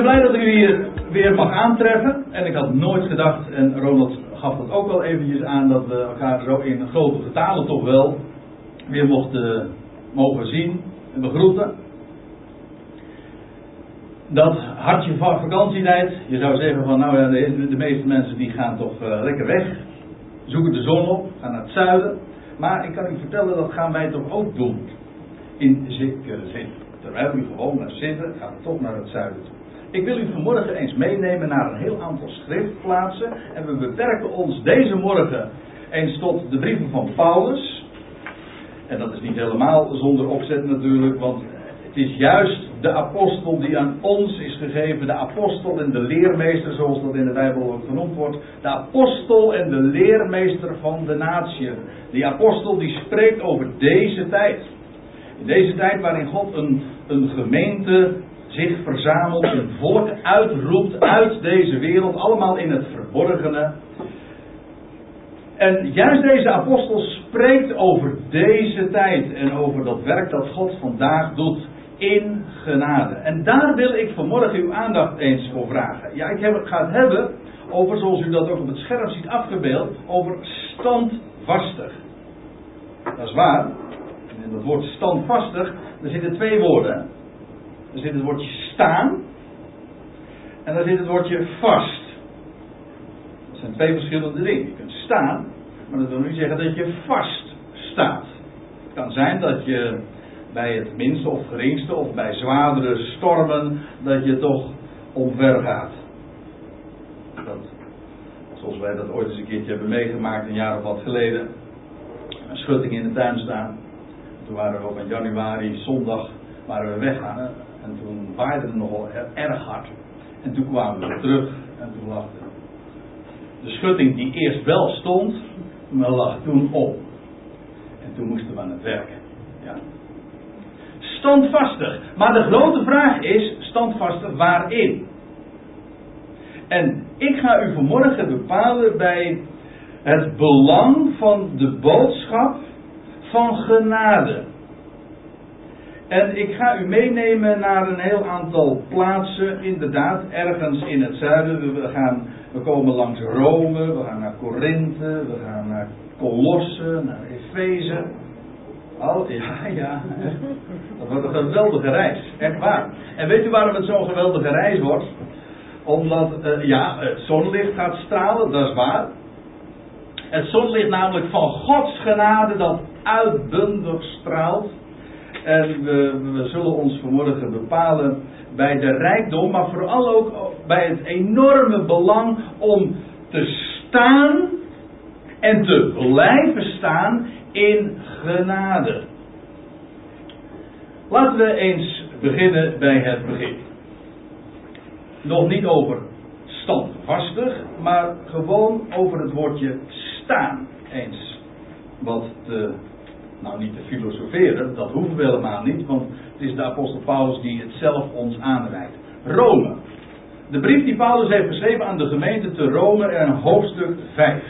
Ik ben blij dat ik u hier weer mag aantreffen. En ik had nooit gedacht, en Ronald gaf dat ook wel eventjes aan, dat we elkaar zo in grote getalen toch wel weer mochten mogen zien en begroeten. Dat hartje van vakantietijd, je zou zeggen van nou ja, de, meeste mensen die gaan toch uh, lekker weg. Zoeken de zon op, gaan naar het zuiden. Maar ik kan u vertellen, dat gaan wij toch ook doen. In zekere zin. Terwijl u gewoon naar zitten, gaan we toch naar het zuiden toe. Ik wil u vanmorgen eens meenemen naar een heel aantal schriftplaatsen. En we beperken ons deze morgen eens tot de brieven van Paulus. En dat is niet helemaal zonder opzet natuurlijk, want het is juist de apostel die aan ons is gegeven, de apostel en de leermeester, zoals dat in de Bijbel ook genoemd wordt. De apostel en de leermeester van de natie. Die apostel die spreekt over deze tijd. In deze tijd waarin God een, een gemeente zich verzamelt, een volk uitroept uit deze wereld, allemaal in het verborgene. En juist deze apostel spreekt over deze tijd en over dat werk dat God vandaag doet in genade. En daar wil ik vanmorgen uw aandacht eens voor vragen. Ja, ik heb, ga het hebben over, zoals u dat ook op het scherm ziet afgebeeld, over standvastig. Dat is waar. En in dat woord standvastig, er zitten twee woorden. Er zit het woordje staan. En daar zit het woordje vast. Dat zijn twee verschillende dingen. Je kunt staan, maar dat wil niet zeggen dat je vast staat. Het kan zijn dat je bij het minste of geringste of bij zwaardere stormen, dat je toch omver gaat. Dat, zoals wij dat ooit eens een keertje hebben meegemaakt, een jaar of wat geleden. Een schutting in de tuin staan. Toen waren we op een januari, zondag, waren we weggaan. En toen waaide het nogal erg hard. En toen kwamen we terug en toen lag de, de schutting die eerst wel stond, maar lag toen op. En toen moesten we aan het werken. Ja. Standvastig. Maar de grote vraag is, standvastig waarin? En ik ga u vanmorgen bepalen bij het belang van de boodschap van genade. En ik ga u meenemen naar een heel aantal plaatsen, inderdaad, ergens in het zuiden. We, gaan, we komen langs Rome, we gaan naar Korinthe, we gaan naar Colosse, naar Efeze. Oh, ja, ja. Dat wordt een geweldige reis, echt waar. En weet u waarom het zo'n geweldige reis wordt? Omdat, uh, ja, het zonlicht gaat stralen, dat is waar. Het zonlicht namelijk van Gods genade dat uitbundig straalt en we, zullen ons vanmorgen bepalen bij de rijkdom, maar vooral ook bij het enorme belang om te staan en te blijven staan in genade. Laten we eens beginnen bij het begin. Nog niet over standvastig, maar gewoon over het woordje staan eens wat te nou niet te filosoferen, dat hoeven we helemaal niet, want het is de apostel Paulus die het zelf ons aanreikt. Rome. De brief die Paulus heeft geschreven aan de gemeente te Rome en hoofdstuk 5.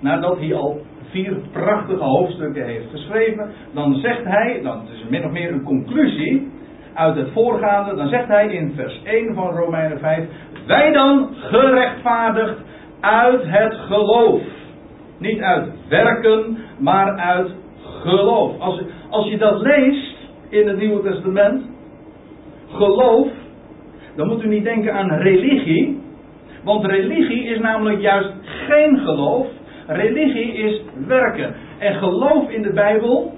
Nadat hij al vier prachtige hoofdstukken heeft geschreven, dan zegt hij, dan het is min of meer een conclusie uit het voorgaande, dan zegt hij in vers 1 van Romeinen 5, wij dan gerechtvaardigd uit het geloof. Niet uit werken, maar uit geloof. Als, als je dat leest in het Nieuwe Testament, geloof, dan moet u niet denken aan religie. Want religie is namelijk juist geen geloof. Religie is werken. En geloof in de Bijbel.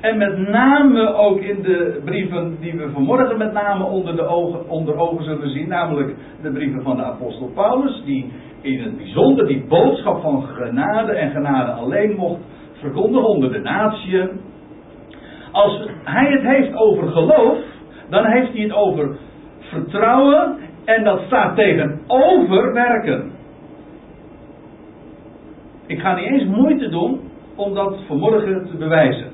En met name ook in de brieven die we vanmorgen met name onder, de ogen, onder ogen zullen zien. Namelijk de brieven van de apostel Paulus. Die in het bijzonder die boodschap van genade en genade alleen mocht verkondigen onder de natieën. Als hij het heeft over geloof, dan heeft hij het over vertrouwen en dat staat tegenover werken. Ik ga niet eens moeite doen om dat vanmorgen te bewijzen.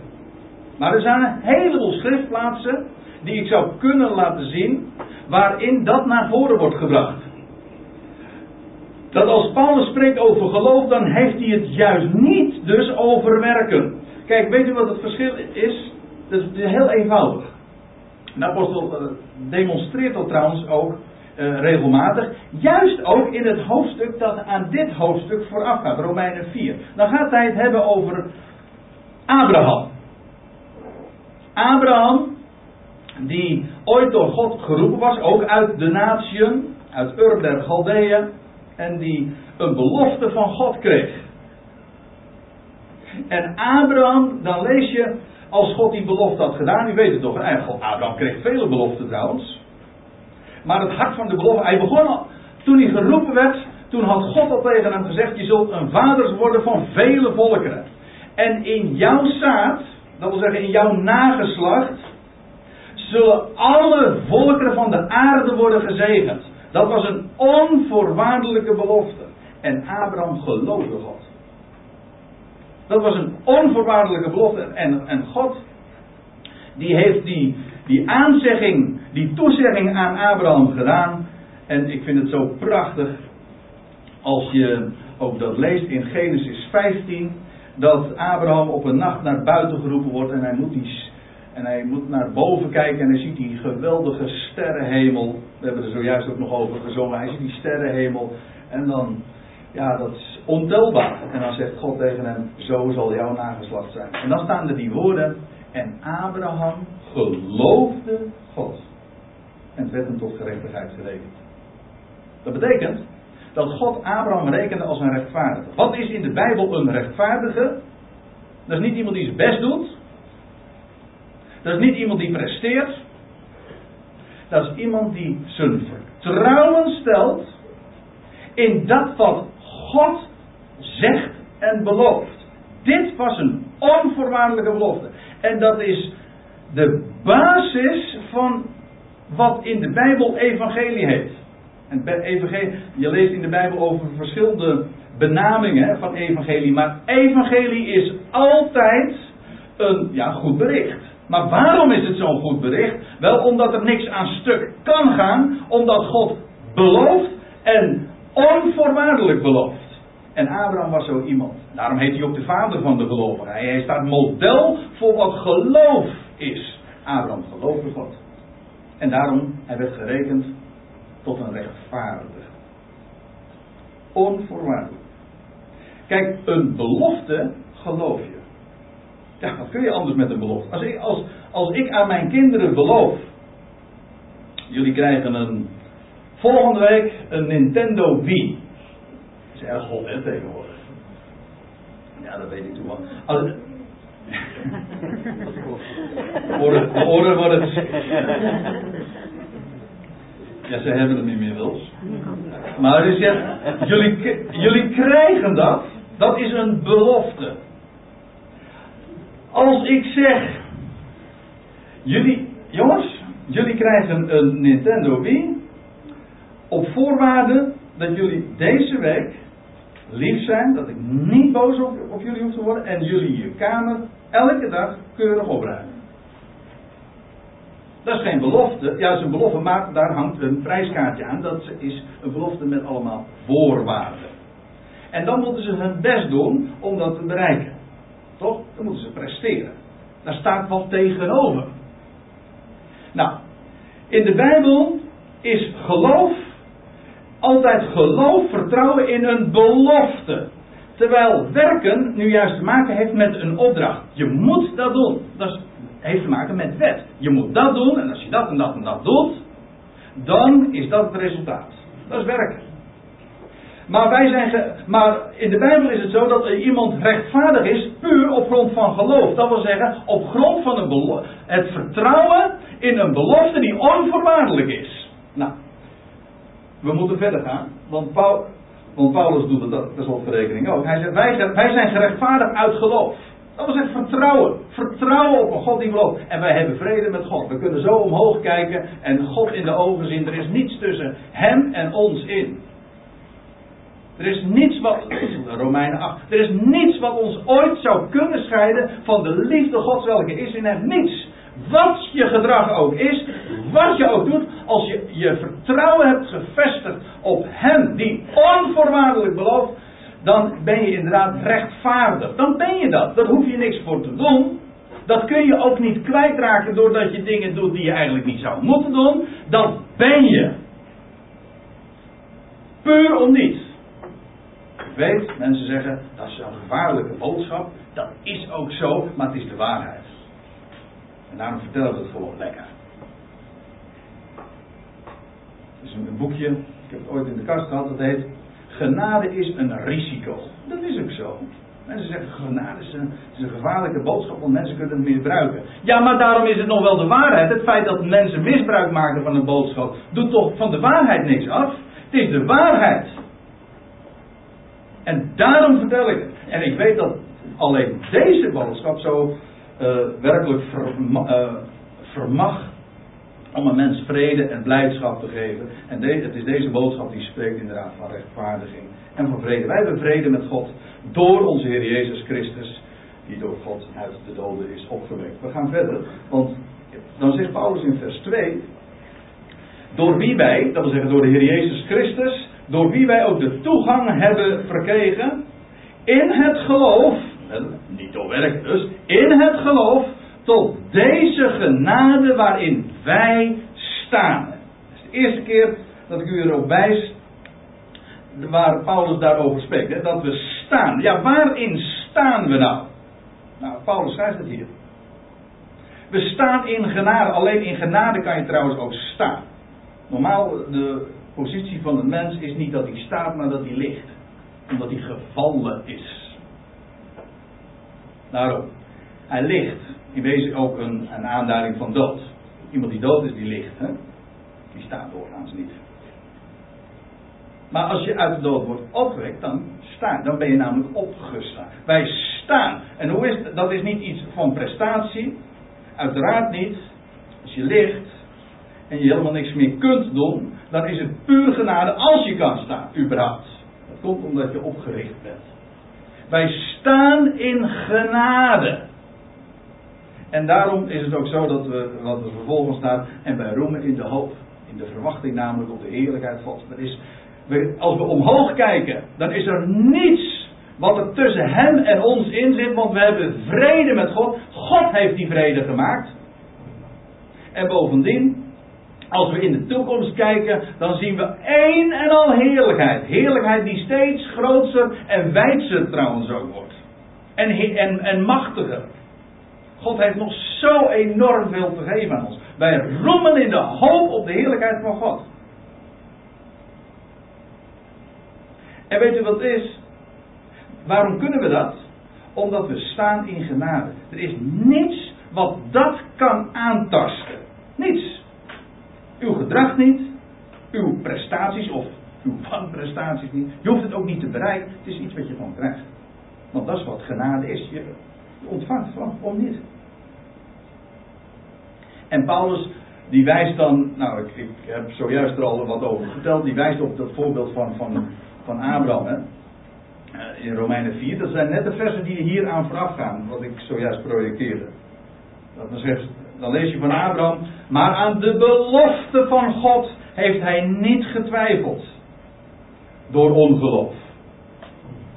Maar er zijn een heleboel schriftplaatsen die ik zou kunnen laten zien waarin dat naar voren wordt gebracht. Dat als Paulus spreekt over geloof, dan heeft hij het juist niet dus over werken. Kijk, weet u wat het verschil is? Dat is heel eenvoudig. De apostel eh, demonstreert dat trouwens ook uh, regelmatig. Juist ook in het hoofdstuk dat aan dit hoofdstuk voorafgaat, Romeinen 4. Dan gaat hij het hebben over Abraham. Abraham, die ooit door God geroepen was, ook uit de natieën, uit Ur der Galdeeën, en die een belofte van God kreeg. En Abraham, dan lees je, als God die belofte had gedaan, u weet het toch, God, Abraham kreeg vele beloften trouwens. Maar het hart van de belofte, hij begon al, toen hij geroepen werd, toen had God al tegen hem gezegd, je zult een vader worden van vele volkeren. En in jouw zaad, dat wil zeggen in jouw nageslacht, zullen alle volkeren van de aarde worden gezegend. Dat was een onvoorwaardelijke belofte. En Abraham geloofde God. Dat was een onvoorwaardelijke belofte. En, en God, die heeft die, die aanzegging, die toezegging aan Abraham gedaan. En ik vind het zo prachtig als je ook dat leest in Genesis 15 dat Abraham op een nacht naar buiten geroepen wordt en hij moet, die, en hij moet naar boven kijken en hij ziet die geweldige sterrenhemel. We hebben er zojuist ook nog over gezongen. Hij ziet die sterrenhemel en dan, ja, dat ontelbaar. En dan zegt God tegen hem: Zo zal jouw nageslacht zijn. En dan staan er die woorden: En Abraham geloofde God. En het werd hem tot gerechtigheid gerekend. Dat betekent dat God Abraham rekende als een rechtvaardige. Wat is in de Bijbel een rechtvaardige? Dat is niet iemand die zijn best doet. Dat is niet iemand die presteert. Dat is iemand die zijn vertrouwen stelt in dat wat God zegt en belooft. Dit was een onvoorwaardelijke belofte. En dat is de basis van wat in de Bijbel evangelie heet. En je leest in de Bijbel over verschillende benamingen van evangelie. Maar evangelie is altijd een ja, goed bericht. Maar waarom is het zo'n goed bericht? Wel omdat er niks aan stuk kan gaan, omdat God belooft en onvoorwaardelijk belooft. En Abraham was zo iemand. Daarom heet hij ook de vader van de gelovigen. Hij staat model voor wat geloof is. Abraham geloofde God. En daarom, hij werd gerekend tot een rechtvaardige. Onvoorwaardelijk. Kijk, een belofte geloof je. Ja, wat kun je anders met een belofte? Als ik, als, als ik aan mijn kinderen beloof. Jullie krijgen een. Volgende week een Nintendo Wii. Is erg hot, tegenwoordig. Ja, dat weet ik toen wel. Als, de oren, de oren worden. Ja, ze hebben het niet meer wils. Maar dus ja, jullie, jullie krijgen dat. Dat is een belofte. Als ik zeg, jullie, jongens, jullie krijgen een Nintendo Wii. Op voorwaarde dat jullie deze week lief zijn, dat ik niet boos op, op jullie hoef te worden en jullie je kamer elke dag keurig opruimen. Dat is geen belofte. Ja, is een belofte, maar daar hangt een prijskaartje aan. Dat is een belofte met allemaal voorwaarden. En dan moeten ze hun best doen om dat te bereiken. Toch? Dan moeten ze presteren. Daar staat wat tegenover. Nou, in de Bijbel is geloof altijd geloof, vertrouwen in een belofte. Terwijl werken nu juist te maken heeft met een opdracht. Je moet dat doen. Dat heeft te maken met wet. Je moet dat doen en als je dat en dat en dat doet, dan is dat het resultaat. Dat is werken. Maar, wij zijn maar in de Bijbel is het zo dat iemand rechtvaardig is puur op grond van geloof. Dat wil zeggen, op grond van een het vertrouwen in een belofte die onvoorwaardelijk is. Nou, we moeten verder gaan, want, want Paulus doet het dat tenslotte ook. Hij zegt, wij, wij zijn gerechtvaardigd uit geloof. Dat was het vertrouwen. Vertrouwen op een God die belooft. En wij hebben vrede met God. We kunnen zo omhoog kijken en God in de ogen zien. Er is niets tussen hem en ons in. Er is niets wat, Romeinen 8, er is niets wat ons ooit zou kunnen scheiden van de liefde Gods welke is in hem. Niets. Wat je gedrag ook is, wat je ook doet, als je je vertrouwen hebt gevestigd op hem die onvoorwaardelijk belooft, dan ben je inderdaad rechtvaardig. Dan ben je dat. Daar hoef je niks voor te doen. Dat kun je ook niet kwijtraken doordat je dingen doet die je eigenlijk niet zou moeten doen. Dat ben je. Puur om niets. Ik weet, mensen zeggen dat is een gevaarlijke boodschap. Dat is ook zo, maar het is de waarheid. En daarom vertellen we het gewoon lekker. Het is een boekje, ik heb het ooit in de kast gehad, dat heet Genade is een risico. Dat is ook zo. Mensen zeggen genade is een, is een gevaarlijke boodschap, want mensen kunnen het misbruiken. Ja, maar daarom is het nog wel de waarheid. Het feit dat mensen misbruik maken van een boodschap, doet toch van de waarheid niks af. Het is de waarheid. En daarom vertel ik het. En ik weet dat alleen deze boodschap zo uh, werkelijk uh, vermag om een mens vrede en blijdschap te geven. En het is deze boodschap die spreekt inderdaad van rechtvaardiging en van vrede. Wij hebben vrede met God door onze Heer Jezus Christus, die door God uit de doden is opgewekt. We gaan verder, want dan zegt Paulus in vers 2, door wie wij, dat wil zeggen door de Heer Jezus Christus, door wie wij ook de toegang hebben verkregen in het geloof, niet door werk dus, in het geloof tot deze genade waarin wij staan. Dat is de eerste keer dat ik u erop wijs waar Paulus daarover spreekt. Dat we staan. Ja, waarin staan we nou? Nou, Paulus schrijft het hier. We staan in genade. Alleen in genade kan je trouwens ook staan. Normaal, de positie van een mens is niet dat hij staat, maar dat hij ligt. Omdat hij gevallen is. Daarom. Hij ligt. In wezen ook een, een aanduiding van dood. Iemand die dood is, die ligt. Hè? Die staat doorgaans niet. Maar als je uit de dood wordt opgewekt, dan sta, dan ben je namelijk opgestaan. Wij staan. En hoe is? Dat is niet iets van prestatie. Uiteraard niet. Als je ligt en je helemaal niks meer kunt doen, dan is het puur genade als je kan staan, überhaupt. Dat komt omdat je opgericht bent. Wij staan in genade. En daarom is het ook zo dat we, wat er vervolgens staat, en wij roemen in de hoop. In de verwachting namelijk op de heerlijkheid God. Er is als we omhoog kijken, dan is er niets wat er tussen hem en ons in zit, want we hebben vrede met God. God heeft die vrede gemaakt. En bovendien, als we in de toekomst kijken, dan zien we één en al heerlijkheid. Heerlijkheid die steeds groter en wijdser trouwens ook wordt. En, en, en machtiger. God heeft nog zo enorm veel te geven aan ons. Wij roemen in de hoop op de heerlijkheid van God. En weet u wat het is? Waarom kunnen we dat? Omdat we staan in genade. Er is niets wat dat kan aantasten. Niets. Uw gedrag niet, uw prestaties of uw wanprestaties niet. Je hoeft het ook niet te bereiken. Het is iets wat je van krijgt. Want dat is wat genade is. Je ontvangt van niet. En Paulus die wijst dan, nou ik, ik heb zojuist er al wat over verteld, die wijst op dat voorbeeld van, van van Abraham. Hè? Eh, in Romeinen 4. Dat zijn net de versen die hier aan vooraf gaan. Wat ik zojuist projecteerde. Dat dan, zegt, dan lees je van Abraham. Maar aan de belofte van God heeft hij niet getwijfeld. Door ongeloof.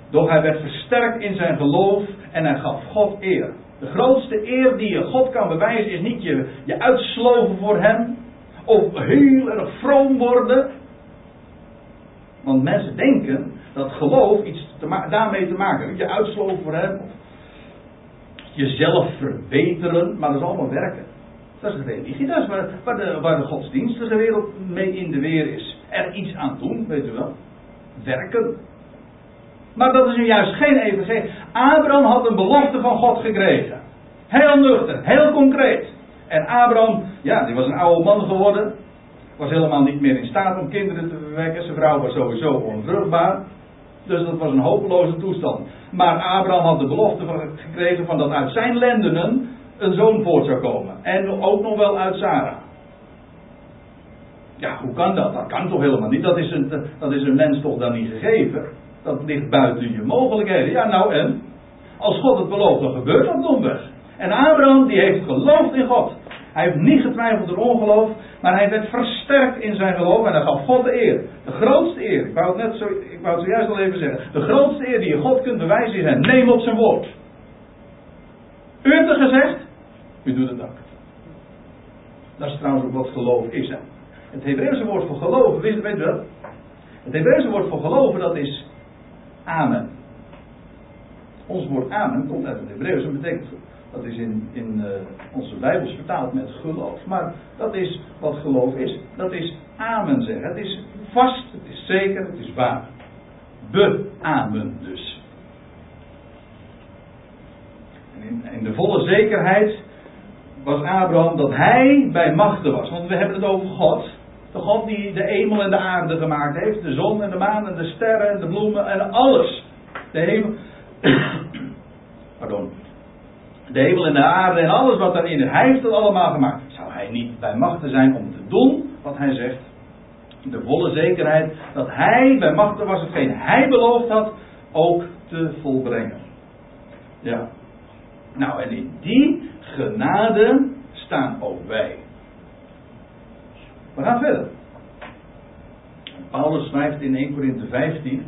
Doch hij werd versterkt in zijn geloof en hij gaf God eer. De grootste eer die je God kan bewijzen is niet je, je uitsloven voor hem. Of heel erg vroom worden. Want mensen denken dat geloof iets te daarmee te maken heeft. Je uitsloven voor hem. Jezelf verbeteren. Maar dat is allemaal werken. Dat is de religie. Dat is waar, de, waar de godsdienstige wereld mee in de weer is. Er iets aan doen, weet u wel. Werken. Maar dat is nu juist geen evangelie. Abraham had een belofte van God gekregen. Heel nuchter, heel concreet. En Abraham, ja, die was een oude man geworden was helemaal niet meer in staat om kinderen te verwekken. Zijn vrouw was sowieso onvruchtbaar. Dus dat was een hopeloze toestand. Maar Abraham had de belofte gekregen van dat uit zijn lendenen een zoon voort zou komen. En ook nog wel uit Sarah. Ja, hoe kan dat? Dat kan toch helemaal niet? Dat is een, dat is een mens toch dan niet gegeven? Dat ligt buiten je mogelijkheden. Ja, nou en? Als God het belooft, dan gebeurt dat domweg. En Abraham die heeft geloofd in God. Hij heeft niet getwijfeld door ongeloof, maar hij werd versterkt in zijn geloof en hij gaf God de eer. De grootste eer, ik wou het, net zo, ik wou het zojuist al even zeggen. De grootste eer die je God kunt bewijzen is, neem op zijn woord. U hebt gezegd, U doet het ook. Dat is trouwens ook wat geloof is. Hè? Het Hebreeuwse woord voor geloven, weet, u dat? Het Hebreeuwse woord voor geloven, dat is amen. Ons woord amen komt uit het Hebreeuws en betekent, dat is in, in uh, onze Bijbels vertaald met geloof. Maar dat is wat geloof is. Dat is amen zeggen. Het is vast, het is zeker, het is waar. Beamen dus. En in, in de volle zekerheid was Abraham dat hij bij machten was. Want we hebben het over God. De God die de hemel en de aarde gemaakt heeft. De zon en de maan en de sterren en de bloemen en alles. De hemel. Pardon. De hemel en de aarde en alles wat daarin is. Hij heeft het allemaal gemaakt. Zou hij niet bij machten zijn om te doen wat hij zegt? De volle zekerheid dat hij bij machten was hetgeen hij beloofd had ook te volbrengen. Ja. Nou, en in die genade staan ook wij. We gaan verder. Paulus schrijft in 1 Corinthië 15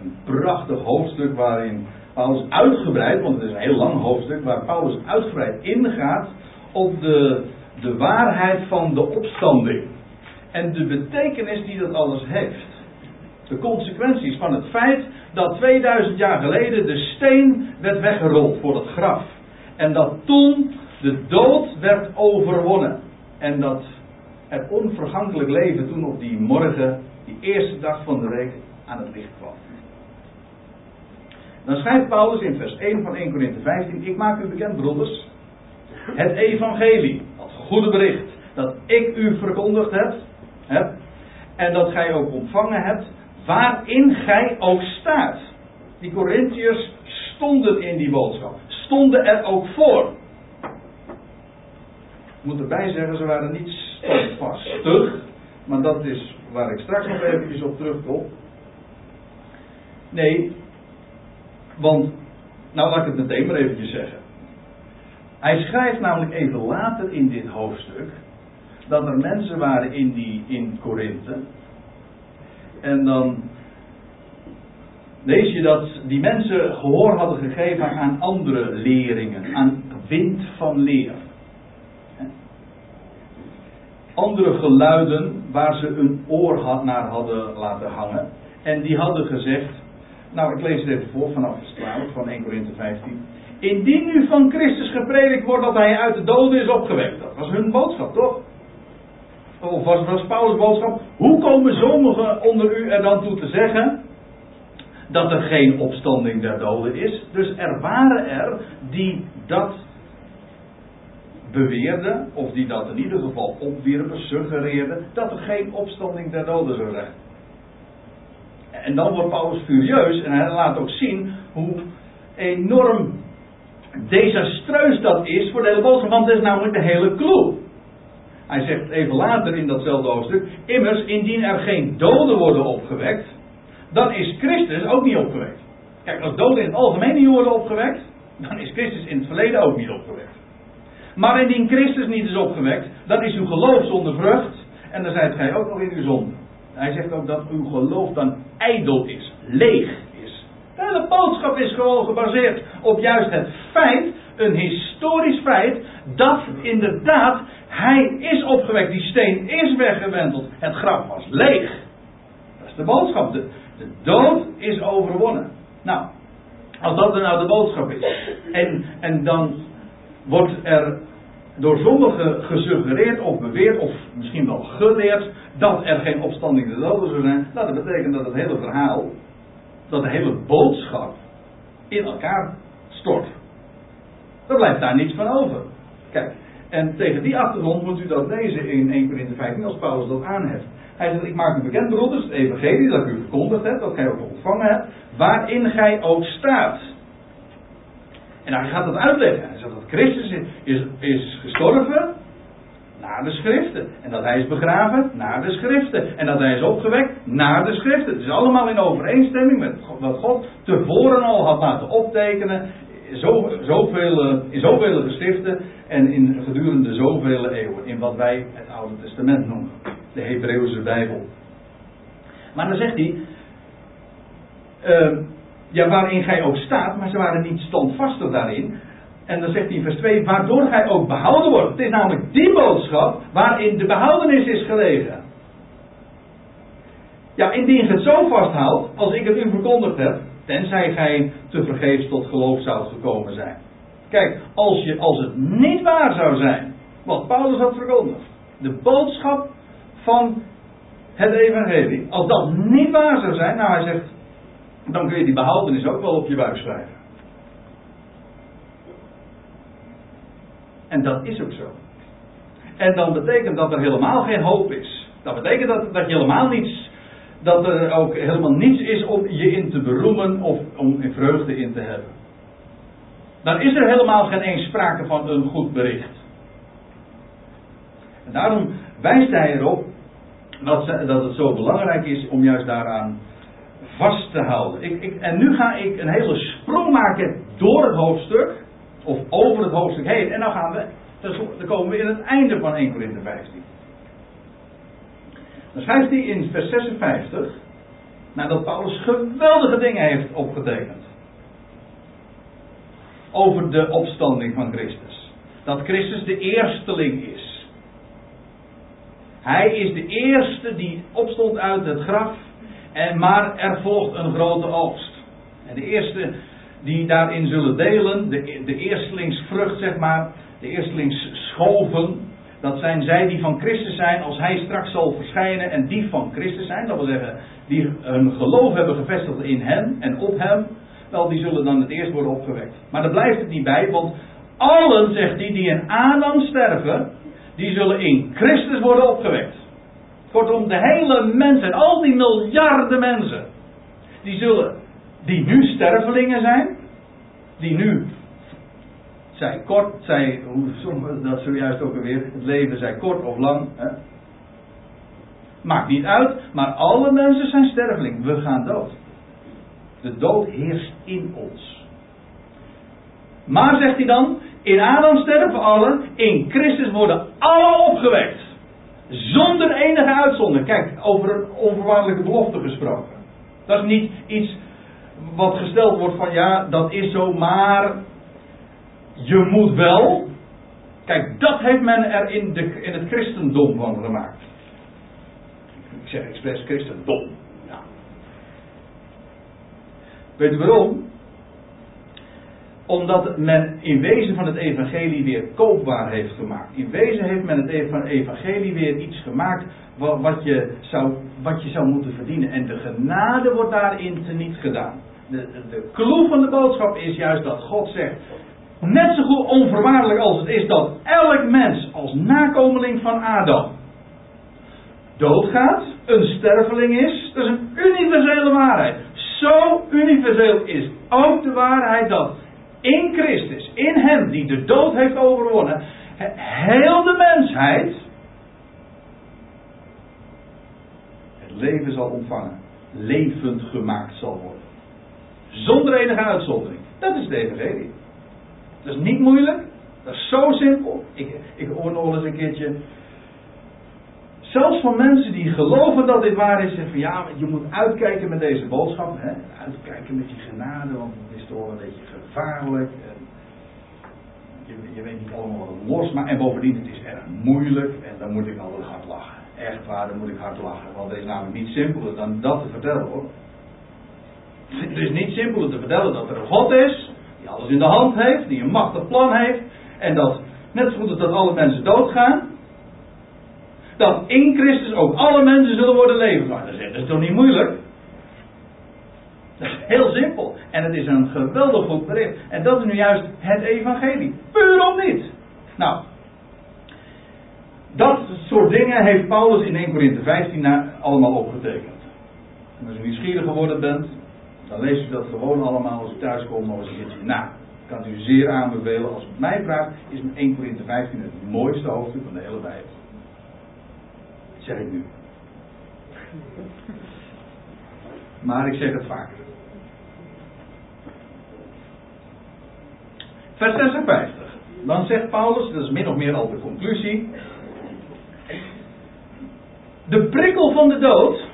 een prachtig hoofdstuk waarin Paulus uitgebreid, want het is een heel lang hoofdstuk, waar Paulus uitgebreid ingaat op de, de waarheid van de opstanding. En de betekenis die dat alles heeft. De consequenties van het feit dat 2000 jaar geleden de steen werd weggerold voor het graf. En dat toen de dood werd overwonnen. En dat het onvergankelijk leven toen op die morgen, die eerste dag van de week, aan het licht kwam. Dan schrijft Paulus in vers 1 van 1 Corinthië 15: Ik maak u bekend, broeders, het evangelie, het goede bericht, dat ik u verkondigd heb, heb en dat gij ook ontvangen hebt, waarin gij ook staat. Die Corinthiërs stonden in die boodschap, stonden er ook voor. Ik moet erbij zeggen, ze waren niet standvastig, maar dat is waar ik straks nog eventjes op terugkom. Nee, want, nou laat ik het meteen maar eventjes zeggen. Hij schrijft namelijk even later in dit hoofdstuk dat er mensen waren in, die, in Korinthe. En dan lees je dat die mensen gehoor hadden gegeven aan andere leringen, aan wind van leer. Andere geluiden waar ze een oor naar hadden laten hangen. En die hadden gezegd, nou ik lees het even voor vanaf vers 12 van 1 Korinthe 15. Indien nu van Christus gepredikt wordt dat hij uit de doden is opgewekt. Dat was hun boodschap toch? Of was, was Paulus' boodschap? Hoe komen sommigen onder u er dan toe te zeggen dat er geen opstanding der doden is? Dus er waren er die dat beweerden, of die dat in ieder geval opwierpen, suggereerden, dat er geen opstanding der doden zou zijn. En dan wordt Paulus furieus en hij laat ook zien hoe enorm desastreus dat is voor de hele boodschap, want dat is namelijk de hele clue. Hij zegt even later in datzelfde hoofdstuk: Immers, indien er geen doden worden opgewekt, dan is Christus ook niet opgewekt. Kijk, als doden in het algemeen niet worden opgewekt, dan is Christus in het verleden ook niet opgewekt. Maar indien Christus niet is opgewekt, dan is uw geloof zonder vrucht en dan zijt gij ook nog in uw zonde. Hij zegt ook dat uw geloof dan ijdel is, leeg is. De hele boodschap is gewoon gebaseerd op juist het feit, een historisch feit, dat inderdaad hij is opgewekt, die steen is weggewenteld, het graf was leeg. Dat is de boodschap. De, de dood is overwonnen. Nou, als dat nou de boodschap is. En, en dan wordt er door sommigen gesuggereerd of beweerd, of misschien wel geleerd, dat er geen opstanding de doden zou zijn. Nou, dat betekent dat het hele verhaal, dat de hele boodschap in elkaar stort. Er blijft daar niets van over. Kijk, en tegen die achtergrond moet u dat lezen in 1 Corinthië 15 als Paulus dat aanheft. Hij zegt, ik maak u bekend broeders, het evangelie dat u verkondigd heb, dat gij ook ontvangen hebt, waarin gij ook staat. En hij gaat dat uitleggen. Hij zegt dat Christus is, is gestorven naar de schriften. En dat hij is begraven naar de schriften. En dat hij is opgewekt naar de schriften. Het is allemaal in overeenstemming met wat God tevoren al had laten optekenen. Zo, zoveel, in zoveel geschriften en in gedurende zoveel eeuwen. In wat wij het Oude Testament noemen. De Hebreeuwse Bijbel. Maar dan zegt hij. Uh, ja, waarin gij ook staat, maar ze waren niet standvastig daarin. En dan zegt hij in vers 2, waardoor gij ook behouden wordt. Het is namelijk die boodschap waarin de behoudenis is gelegen. Ja, indien je het zo vasthoudt, als ik het u verkondigd heb, tenzij gij te vergeefs tot geloof zou gekomen zijn. Kijk, als, je, als het niet waar zou zijn, wat Paulus had verkondigd, de boodschap van het evangelie, als dat niet waar zou zijn, nou hij zegt, dan kun je die behoudenis ook wel op je buik schrijven. En dat is ook zo. En dan betekent dat er helemaal geen hoop is. Dat betekent dat, dat je helemaal niets, dat er ook helemaal niets is om je in te beroemen of om in vreugde in te hebben. Dan is er helemaal geen eens sprake van een goed bericht. En daarom wijst hij erop dat, dat het zo belangrijk is om juist daaraan vast te houden. Ik, ik, en nu ga ik een hele sprong maken door het hoofdstuk, of over het hoofdstuk heen, en dan gaan we, dan komen we in het einde van 1 Corinthië 15. Dan schrijft hij in vers 56, nadat Paulus geweldige dingen heeft opgetekend. Over de opstanding van Christus. Dat Christus de eersteling is. Hij is de eerste die opstond uit het graf. En, maar er volgt een grote oogst. En de eerste die daarin zullen delen, de, de eerstelingsvrucht zeg maar, de eerstelingsschoven, dat zijn zij die van Christus zijn als hij straks zal verschijnen en die van Christus zijn. Dat wil zeggen, die hun geloof hebben gevestigd in hem en op hem. Wel, die zullen dan het eerst worden opgewekt. Maar daar blijft het niet bij, want allen, zegt hij, die in Adam sterven, die zullen in Christus worden opgewekt. Kortom, de hele mensheid, al die miljarden mensen, die zullen, die nu stervelingen zijn, die nu, zij kort, zij, hoe dat zojuist ook alweer, het leven zij kort of lang, hè? maakt niet uit, maar alle mensen zijn sterveling, we gaan dood. De dood heerst in ons. Maar zegt hij dan, in Adam sterven allen, in Christus worden alle opgewekt. Zonder enige uitzondering. Kijk, over een onvoorwaardelijke belofte gesproken. Dat is niet iets wat gesteld wordt van ja, dat is zo, maar je moet wel. Kijk, dat heeft men er in, de, in het christendom van gemaakt. Ik zeg expres christendom. Ja. Weet u waarom? Omdat men in wezen van het evangelie weer koopbaar heeft gemaakt. In wezen heeft men het evangelie weer iets gemaakt wat je zou, wat je zou moeten verdienen. En de genade wordt daarin teniet gedaan. De, de clue van de boodschap is juist dat God zegt, net zo goed onverwaardelijk als het is dat elk mens als nakomeling van Adam doodgaat, een sterveling is, dat is een universele waarheid. Zo universeel is ook de waarheid dat in Christus, in Hem die de dood heeft overwonnen, heel de mensheid het leven zal ontvangen, levend gemaakt zal worden. Zonder enige uitzondering. Dat is de evangelie. Dat is niet moeilijk, dat is zo simpel. Ik, ik hoor nog eens een keertje Zelfs van mensen die geloven dat dit waar is, zeggen van ja, je moet uitkijken met deze boodschap. Hè? Uitkijken met die genade, want het is toch wel een beetje gevaarlijk. En je, je, weet niet allemaal wat het los maar En bovendien, het is erg moeilijk en dan moet ik altijd hard lachen. Echt waar, dan moet ik hard lachen. Want het is namelijk niet simpeler dan dat te vertellen hoor. Het is niet simpeler te vertellen dat er een God is, die alles in de hand heeft, die een machtig plan heeft. En dat net zo goed als dat alle mensen doodgaan, dat in Christus ook alle mensen zullen worden levend. Maar dat is toch niet moeilijk? Dat is heel simpel. En het is een geweldig goed bericht. En dat is nu juist het evangelie. Puur om niet. Nou, dat soort dingen heeft Paulus in 1 Corinthië 15 allemaal opgetekend. En als u nieuwsgierig geworden bent, dan leest u dat gewoon allemaal als u thuis komt nog na. Ik kan u zeer aanbevelen. Als u mij vraagt, is 1 Corinthië 15 het mooiste hoofdstuk van de hele Bijbel. Zeg ik nu. Maar ik zeg het vaker. Vers 56. Dan zegt Paulus, dat is min of meer al de conclusie. De prikkel van de dood.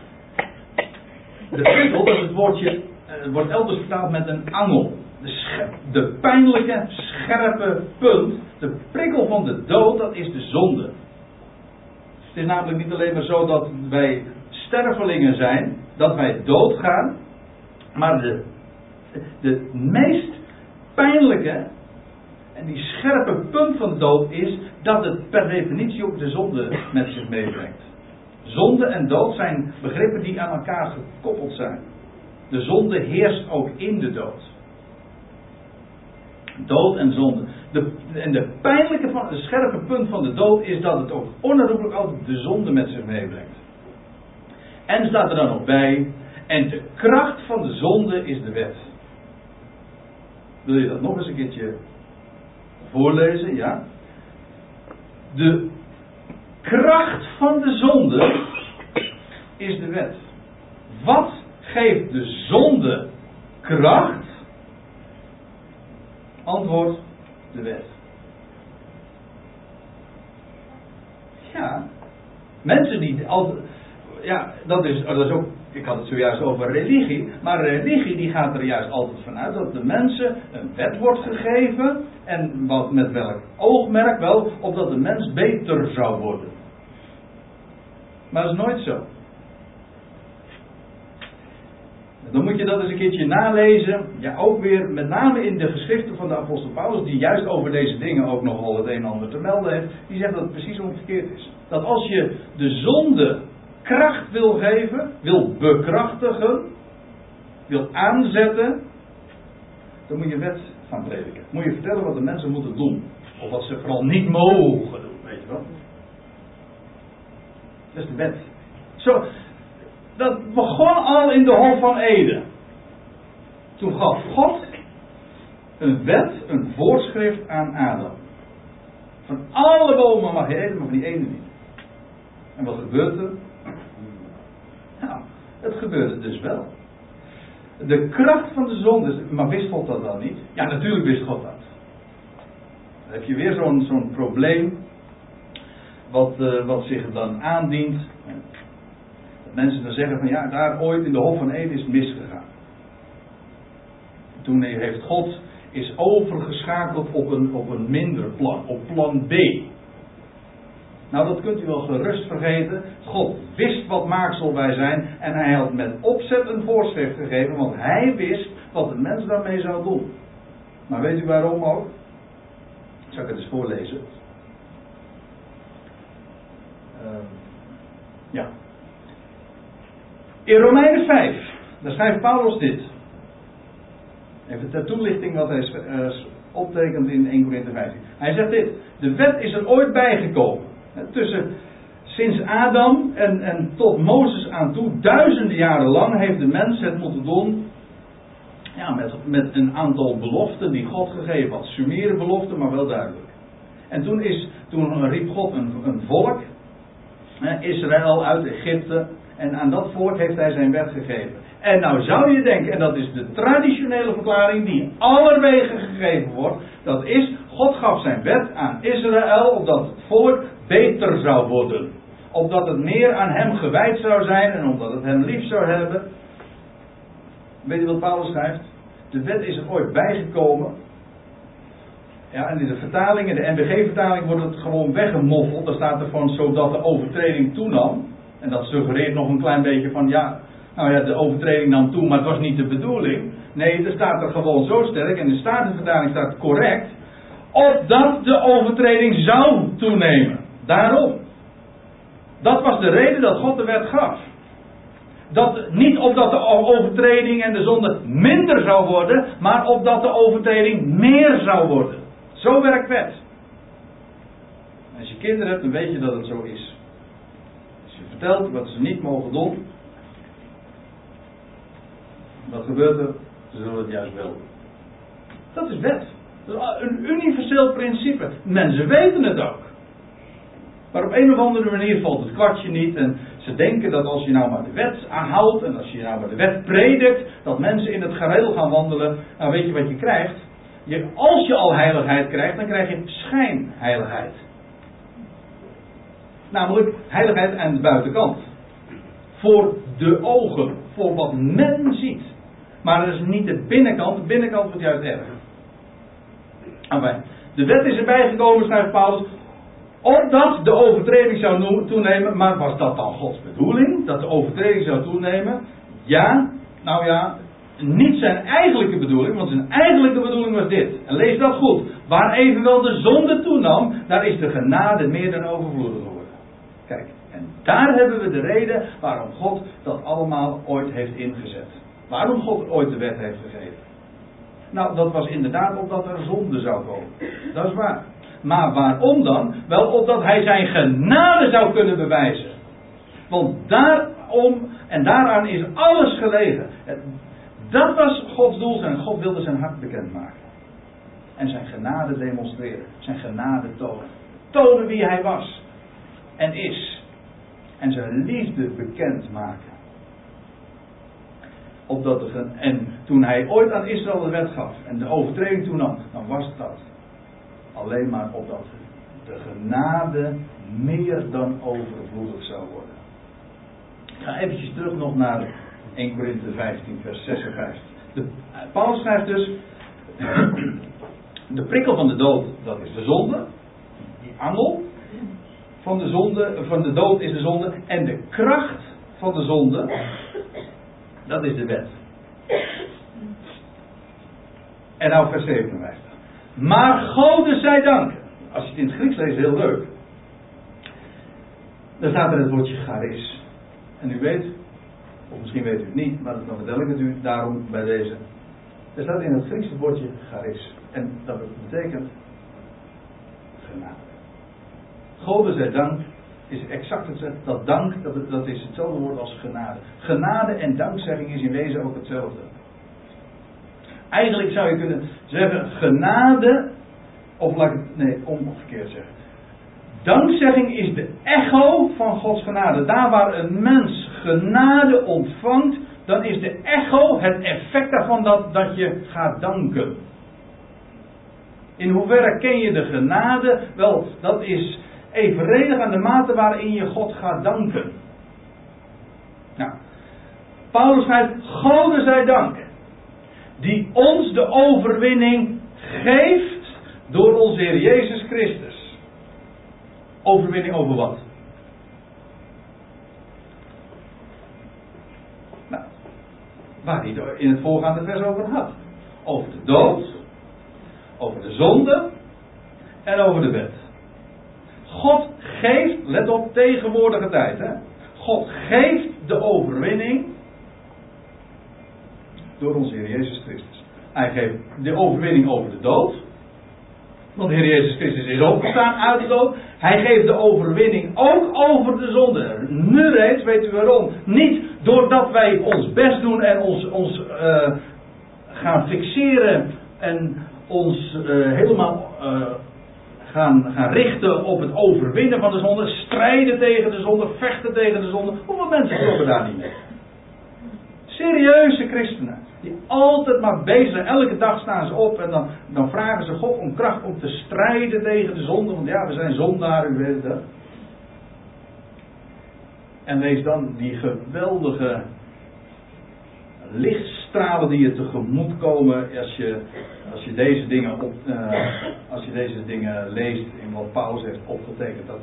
De prikkel, dat is het woordje, het wordt elders vertaald met een angel. de, de pijnlijke, scherpe punt, de prikkel van de dood, dat is de zonde. Het is namelijk niet alleen maar zo dat wij stervelingen zijn, dat wij doodgaan, maar de, de meest pijnlijke en die scherpe punt van dood is dat het per definitie ook de zonde met zich meebrengt. Zonde en dood zijn begrippen die aan elkaar gekoppeld zijn. De zonde heerst ook in de dood. Dood en zonde. En de pijnlijke, van, de scherpe punt van de dood is dat het ook onherroepelijk ook de zonde met zich meebrengt. En staat er dan nog bij, en de kracht van de zonde is de wet. Wil je dat nog eens een keertje voorlezen? Ja. De kracht van de zonde is de wet. Wat geeft de zonde kracht? Antwoord, de wet. Ja, mensen die altijd. Ja, dat is, dat is ook. Ik had het zojuist over religie. Maar religie die gaat er juist altijd vanuit dat de mensen een wet wordt gegeven. En wat, met welk oogmerk wel, opdat de mens beter zou worden. Maar dat is nooit zo. Dan moet je dat eens een keertje nalezen. Ja, ook weer met name in de geschriften van de apostel Paulus, die juist over deze dingen ook nogal het een en ander te melden heeft. Die zegt dat het precies omgekeerd is. Dat als je de zonde kracht wil geven, wil bekrachtigen, wil aanzetten, dan moet je wet gaan prediken. Moet je vertellen wat de mensen moeten doen. Of wat ze vooral niet mogen doen, weet je wel. Dat is de wet. Zo, dat begon al in de Hof van Eden. Toen gaf God een wet, een voorschrift aan Adam. Van alle bomen mag je eten, maar van die ene niet. En wat gebeurt er? Nou, het gebeurde dus wel. De kracht van de zon, maar wist God dat dan niet? Ja, natuurlijk wist God dat. Dan heb je weer zo'n probleem, wat, uh, wat zich dan aandient mensen dan zeggen van ja, daar ooit in de Hof van Eden is misgegaan. Toen heeft God is overgeschakeld op een, op een minder plan, op plan B. Nou, dat kunt u wel gerust vergeten. God wist wat maaksel wij zijn en hij had met opzet een voorschrift gegeven, want hij wist wat de mens daarmee zou doen. Maar weet u waarom ook? Zal ik het eens voorlezen? Uh, ja, in Romeinen 5, daar schrijft Paulus dit. Even ter toelichting wat hij uh, optekent in 1 Corinthië 15. Hij zegt dit: De wet is er ooit bijgekomen. Tussen sinds Adam en, en tot Mozes aan toe, duizenden jaren lang, heeft de mens het moeten doen. Ja, met, met een aantal beloften die God gegeven had. Sumere beloften, maar wel duidelijk. En toen, is, toen riep God een, een volk, Israël uit Egypte, en aan dat volk heeft hij zijn wet gegeven. En nou zou je denken, en dat is de traditionele verklaring die allerwege gegeven wordt. Dat is, God gaf zijn wet aan Israël opdat het volk beter zou worden. Opdat het meer aan hem gewijd zou zijn en omdat het hem lief zou hebben. Weet je wat Paulus schrijft? De wet is er ooit bijgekomen. Ja, en in de vertalingen, de NBG-vertaling, wordt het gewoon weggemoffeld. Daar staat er van zodat de overtreding toenam. En dat suggereert nog een klein beetje van ja, nou ja, de overtreding nam toe, maar het was niet de bedoeling. Nee, er staat er gewoon zo sterk, en de Statenvertaling staat correct, opdat de overtreding zou toenemen. Daarom. Dat was de reden dat God de wet gaf. Dat, niet opdat de overtreding en de zonde minder zou worden, maar opdat de overtreding meer zou worden. Zo werkt wet. Als je kinderen hebt, dan weet je dat het zo is vertelt wat ze niet mogen doen. Wat gebeurt er? Ze zullen het juist wel. Dat is wet. Dat is een universeel principe. Mensen weten het ook. Maar op een of andere manier valt het kwartje niet. En ze denken dat als je nou maar de wet aanhoudt. En als je nou maar de wet predikt. Dat mensen in het gareel gaan wandelen. Nou weet je wat je krijgt? Je, als je al heiligheid krijgt, dan krijg je schijnheiligheid. Namelijk heiligheid aan de buitenkant. Voor de ogen. Voor wat men ziet. Maar dat is niet de binnenkant. De binnenkant wordt juist erger. De wet is erbij gekomen, schrijft Paulus, opdat de overtreding zou toenemen. Maar was dat dan Gods bedoeling? Dat de overtreding zou toenemen? Ja, nou ja, niet zijn eigenlijke bedoeling, want zijn eigenlijke bedoeling was dit. En lees dat goed. Waar evenwel de zonde toenam, daar is de genade meer dan overvloedig. Kijk, en daar hebben we de reden waarom God dat allemaal ooit heeft ingezet. Waarom God ooit de wet heeft gegeven. Nou, dat was inderdaad omdat er zonde zou komen. Dat is waar. Maar waarom dan? Wel opdat hij zijn genade zou kunnen bewijzen. Want daarom en daaraan is alles gelegen. Dat was Gods doel en God wilde zijn hart bekendmaken. En zijn genade demonstreren. Zijn genade tonen. Tonen wie hij was. En is. En zijn liefde bekendmaken. Opdat de, en toen hij ooit aan Israël de wet gaf. En de overtreding toenam. Dan was dat. Alleen maar opdat de genade meer dan overvloedig zou worden. Ik ga eventjes terug nog naar 1 Korinthe 15, vers 56. De, Paulus schrijft dus: De prikkel van de dood, dat is de zonde. Die angel van de zonde, van de dood is de zonde. En de kracht van de zonde, dat is de wet. En nou vers 57. Maar Gode zij dank. Als je het in het Grieks leest, heel leuk. Dan staat er het woordje charis. En u weet, of misschien weet u het niet, maar dan vertel ik het u daarom bij deze. Er staat in het Grieks het woordje charis. En dat betekent genade. Gode zij dank is exact hetzelfde. Dat dank, dat, dat is hetzelfde woord als genade. Genade en dankzegging is in wezen ook hetzelfde. Eigenlijk zou je kunnen zeggen genade, of laat ik het, nee, omgekeerd zeggen. Dankzegging is de echo van Gods genade. Daar waar een mens genade ontvangt, dan is de echo, het effect daarvan dat, dat je gaat danken. In hoeverre ken je de genade? Wel, dat is evenredig aan de mate waarin je God gaat danken. Nou, Paulus schrijft, Gode zij dank, die ons de overwinning geeft door onze Heer Jezus Christus. Overwinning over wat? Nou, waar hij in het voorgaande vers over had. Over de dood, over de zonde en over de wet. God geeft, let op, tegenwoordige tijd. Hè? God geeft de overwinning door onze Heer Jezus Christus. Hij geeft de overwinning over de dood. Want Heer Jezus Christus is opgestaan uit de dood. Hij geeft de overwinning ook over de zonde. Nu reeds, weet u waarom? Niet doordat wij ons best doen en ons, ons uh, gaan fixeren en ons uh, helemaal uh, gaan, gaan richten op het overwinnen van de zonde, strijden tegen de zonde, vechten tegen de zonde. Hoeveel mensen stoppen daar niet mee? Serieuze christenen. Die altijd maar bezig zijn. Elke dag staan ze op en dan, dan vragen ze God om kracht om te strijden tegen de zonde. Want ja, we zijn zondaren, u weet. En lees dan die geweldige lichtstralen die je tegemoet komen als je, als je deze dingen op, uh, als je deze dingen leest in wat Paulus heeft opgetekend. Dat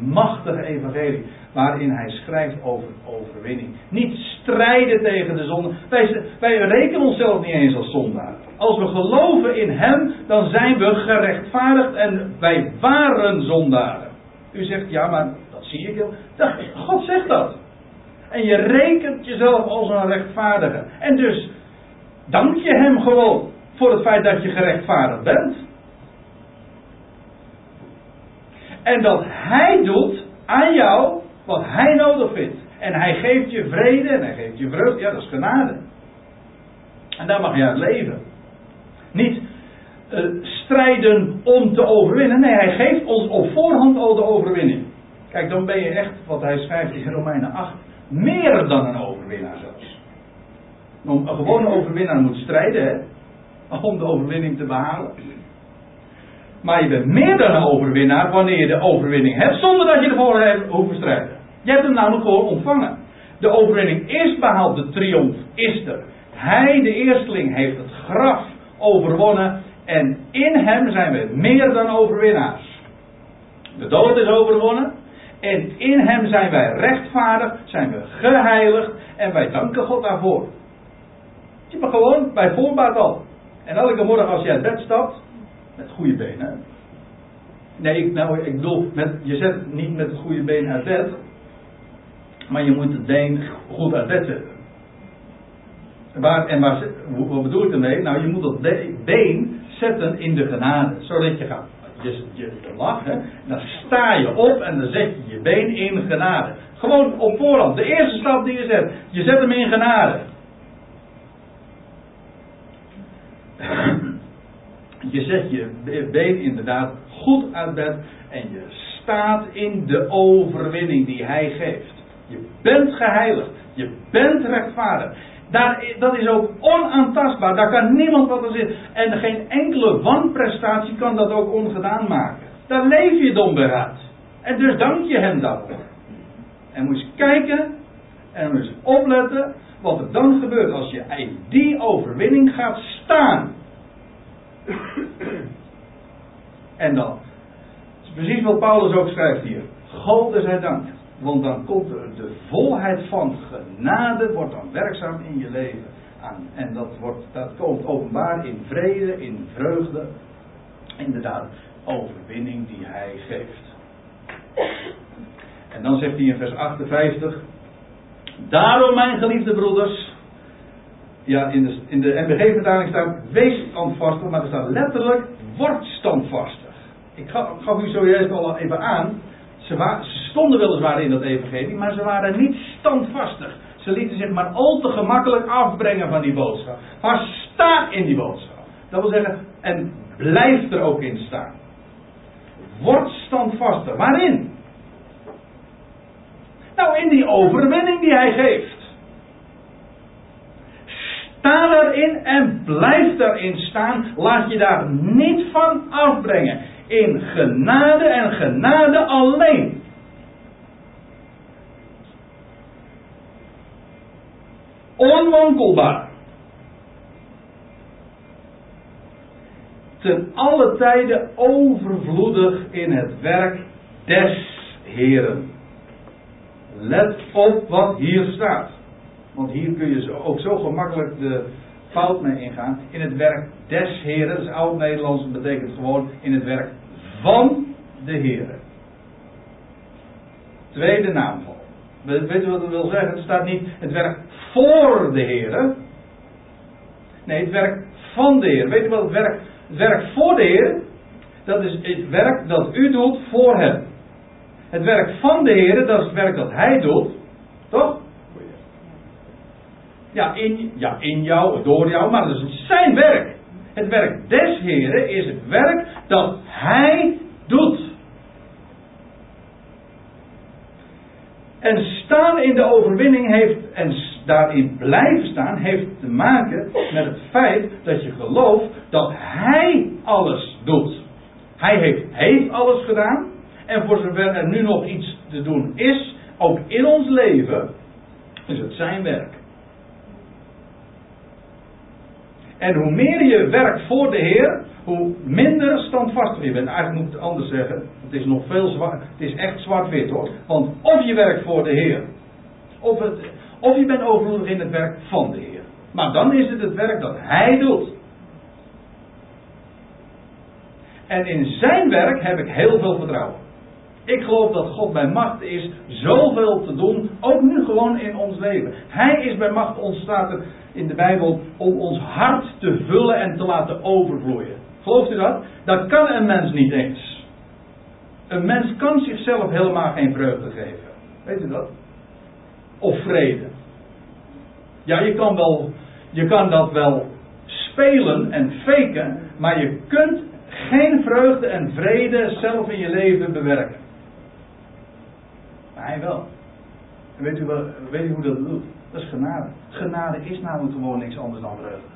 machtige evangelie waarin hij schrijft over overwinning. Niet strijden tegen de zonde. Wij, wij rekenen onszelf niet eens als zondaar. Als we geloven in hem, dan zijn we gerechtvaardigd en wij waren zondaren. U zegt, ja, maar dat zie ik heel. God zegt dat. En je rekent jezelf als een rechtvaardige. En dus dank je hem gewoon voor het feit dat je gerechtvaardigd bent. En dat hij doet aan jou wat hij nodig vindt. En hij geeft je vrede en hij geeft je vreugde. Ja, dat is genade. En daar mag je uit leven. Niet uh, strijden om te overwinnen. Nee, hij geeft ons op voorhand al de overwinning. Kijk, dan ben je echt, wat hij schrijft in Romeinen 8, meer dan een overwinnaar zelfs. Een gewone overwinnaar moet strijden, hè? Om de overwinning te behalen. Maar je bent meer dan een overwinnaar wanneer je de overwinning hebt, zonder dat je ervoor hoeft te strijden. Je hebt hem namelijk gewoon ontvangen. De overwinning is behaald, de triomf is er. Hij, de eersteling, heeft het graf overwonnen. En in hem zijn we meer dan overwinnaars. De dood is overwonnen. En in hem zijn wij rechtvaardig, zijn we geheiligd. En wij danken God daarvoor. Je maar gewoon bij voorbaat al. En elke morgen als je uit bed stapt, met goede benen. Nee, ik, nou, ik bedoel, met, je zet niet met het goede been uit bed. Maar je moet het been goed uit bed zetten. Waar, en waar, wat bedoel ik ermee? Nou, je moet dat been zetten in de genade. Zodat je gaat. Je, je, je? Dan sta je op en dan zet je je been in genade. Gewoon op voorhand. De eerste stap die je zet. Je zet hem in genade. Je zet je been inderdaad goed uit bed en je staat in de overwinning die hij geeft. Je bent geheiligd. Je bent rechtvaardig. Daar, dat is ook onaantastbaar. Daar kan niemand wat aan zitten. En geen enkele wanprestatie kan dat ook ongedaan maken. Daar leef je dan uit. En dus dank je hem daarvoor. En moet je kijken en moet je opletten wat er dan gebeurt als je in die overwinning gaat staan. En dan. Dat is precies wat Paulus ook schrijft hier. God zij dank. Want dan komt er de volheid van genade, wordt dan werkzaam in je leven. Aan. En dat, wordt, dat komt openbaar in vrede, in vreugde. Inderdaad, overwinning die hij geeft. En dan zegt hij in vers 58. Daarom, mijn geliefde broeders. Ja, in de, in de staat wees standvastig, maar er staat letterlijk word standvastig. Ik gaf, u zojuist al even aan. Ze, ze stonden weliswaar in dat evangelie, maar ze waren niet standvastig. Ze lieten zich maar al te gemakkelijk afbrengen van die boodschap. Maar sta in die boodschap. Dat wil zeggen, en blijf er ook in staan. Word standvastig. Waarin? Nou, in die overwinning die hij geeft. Sta daarin en blijf daarin staan. Laat je daar niet van afbrengen. In genade en genade alleen. Onwankelbaar. Ten alle tijden overvloedig in het werk des Heren. Let op wat hier staat. Want hier kun je ook zo gemakkelijk de fout mee ingaan. In het werk des Heren, dat is oud-Nederlands, betekent gewoon in het werk van de Heren. Tweede naamval. Weet u wat dat wil zeggen? Het staat niet het werk voor de Heren. Nee, het werk van de Heer. Weet u wat het werk, het werk voor de Heer? Dat is het werk dat u doet voor hem. Het werk van de Heer, dat is het werk dat hij doet. Toch? Ja in, ja, in jou, door jou, maar dat is zijn werk. Het werk des Heren is het werk dat hij doet. En staan in de overwinning heeft, en daarin blijven staan, heeft te maken met het feit dat je gelooft dat Hij alles doet. Hij heeft, heeft alles gedaan. En voor zover er nu nog iets te doen is, ook in ons leven, is het zijn werk. En hoe meer je werkt voor de Heer, hoe minder standvastig je bent. Eigenlijk moet ik het anders zeggen. Het is nog veel zwart. Het is echt zwart-wit hoor. Want of je werkt voor de Heer, of, het, of je bent overvloedig in het werk van de Heer. Maar dan is het het werk dat Hij doet. En in zijn werk heb ik heel veel vertrouwen. Ik geloof dat God bij macht is zoveel te doen, ook nu gewoon in ons leven. Hij is bij macht, ontstaat er in de Bijbel, om ons hart te vullen en te laten overvloeien. Gelooft u dat? Dat kan een mens niet eens. Een mens kan zichzelf helemaal geen vreugde geven. Weet u dat? Of vrede. Ja, je kan, wel, je kan dat wel spelen en faken, maar je kunt geen vreugde en vrede zelf in je leven bewerken. Maar hij wel. En weet u, wel, weet u hoe dat doet? Dat is genade. Genade is namelijk gewoon niks anders dan vreugde.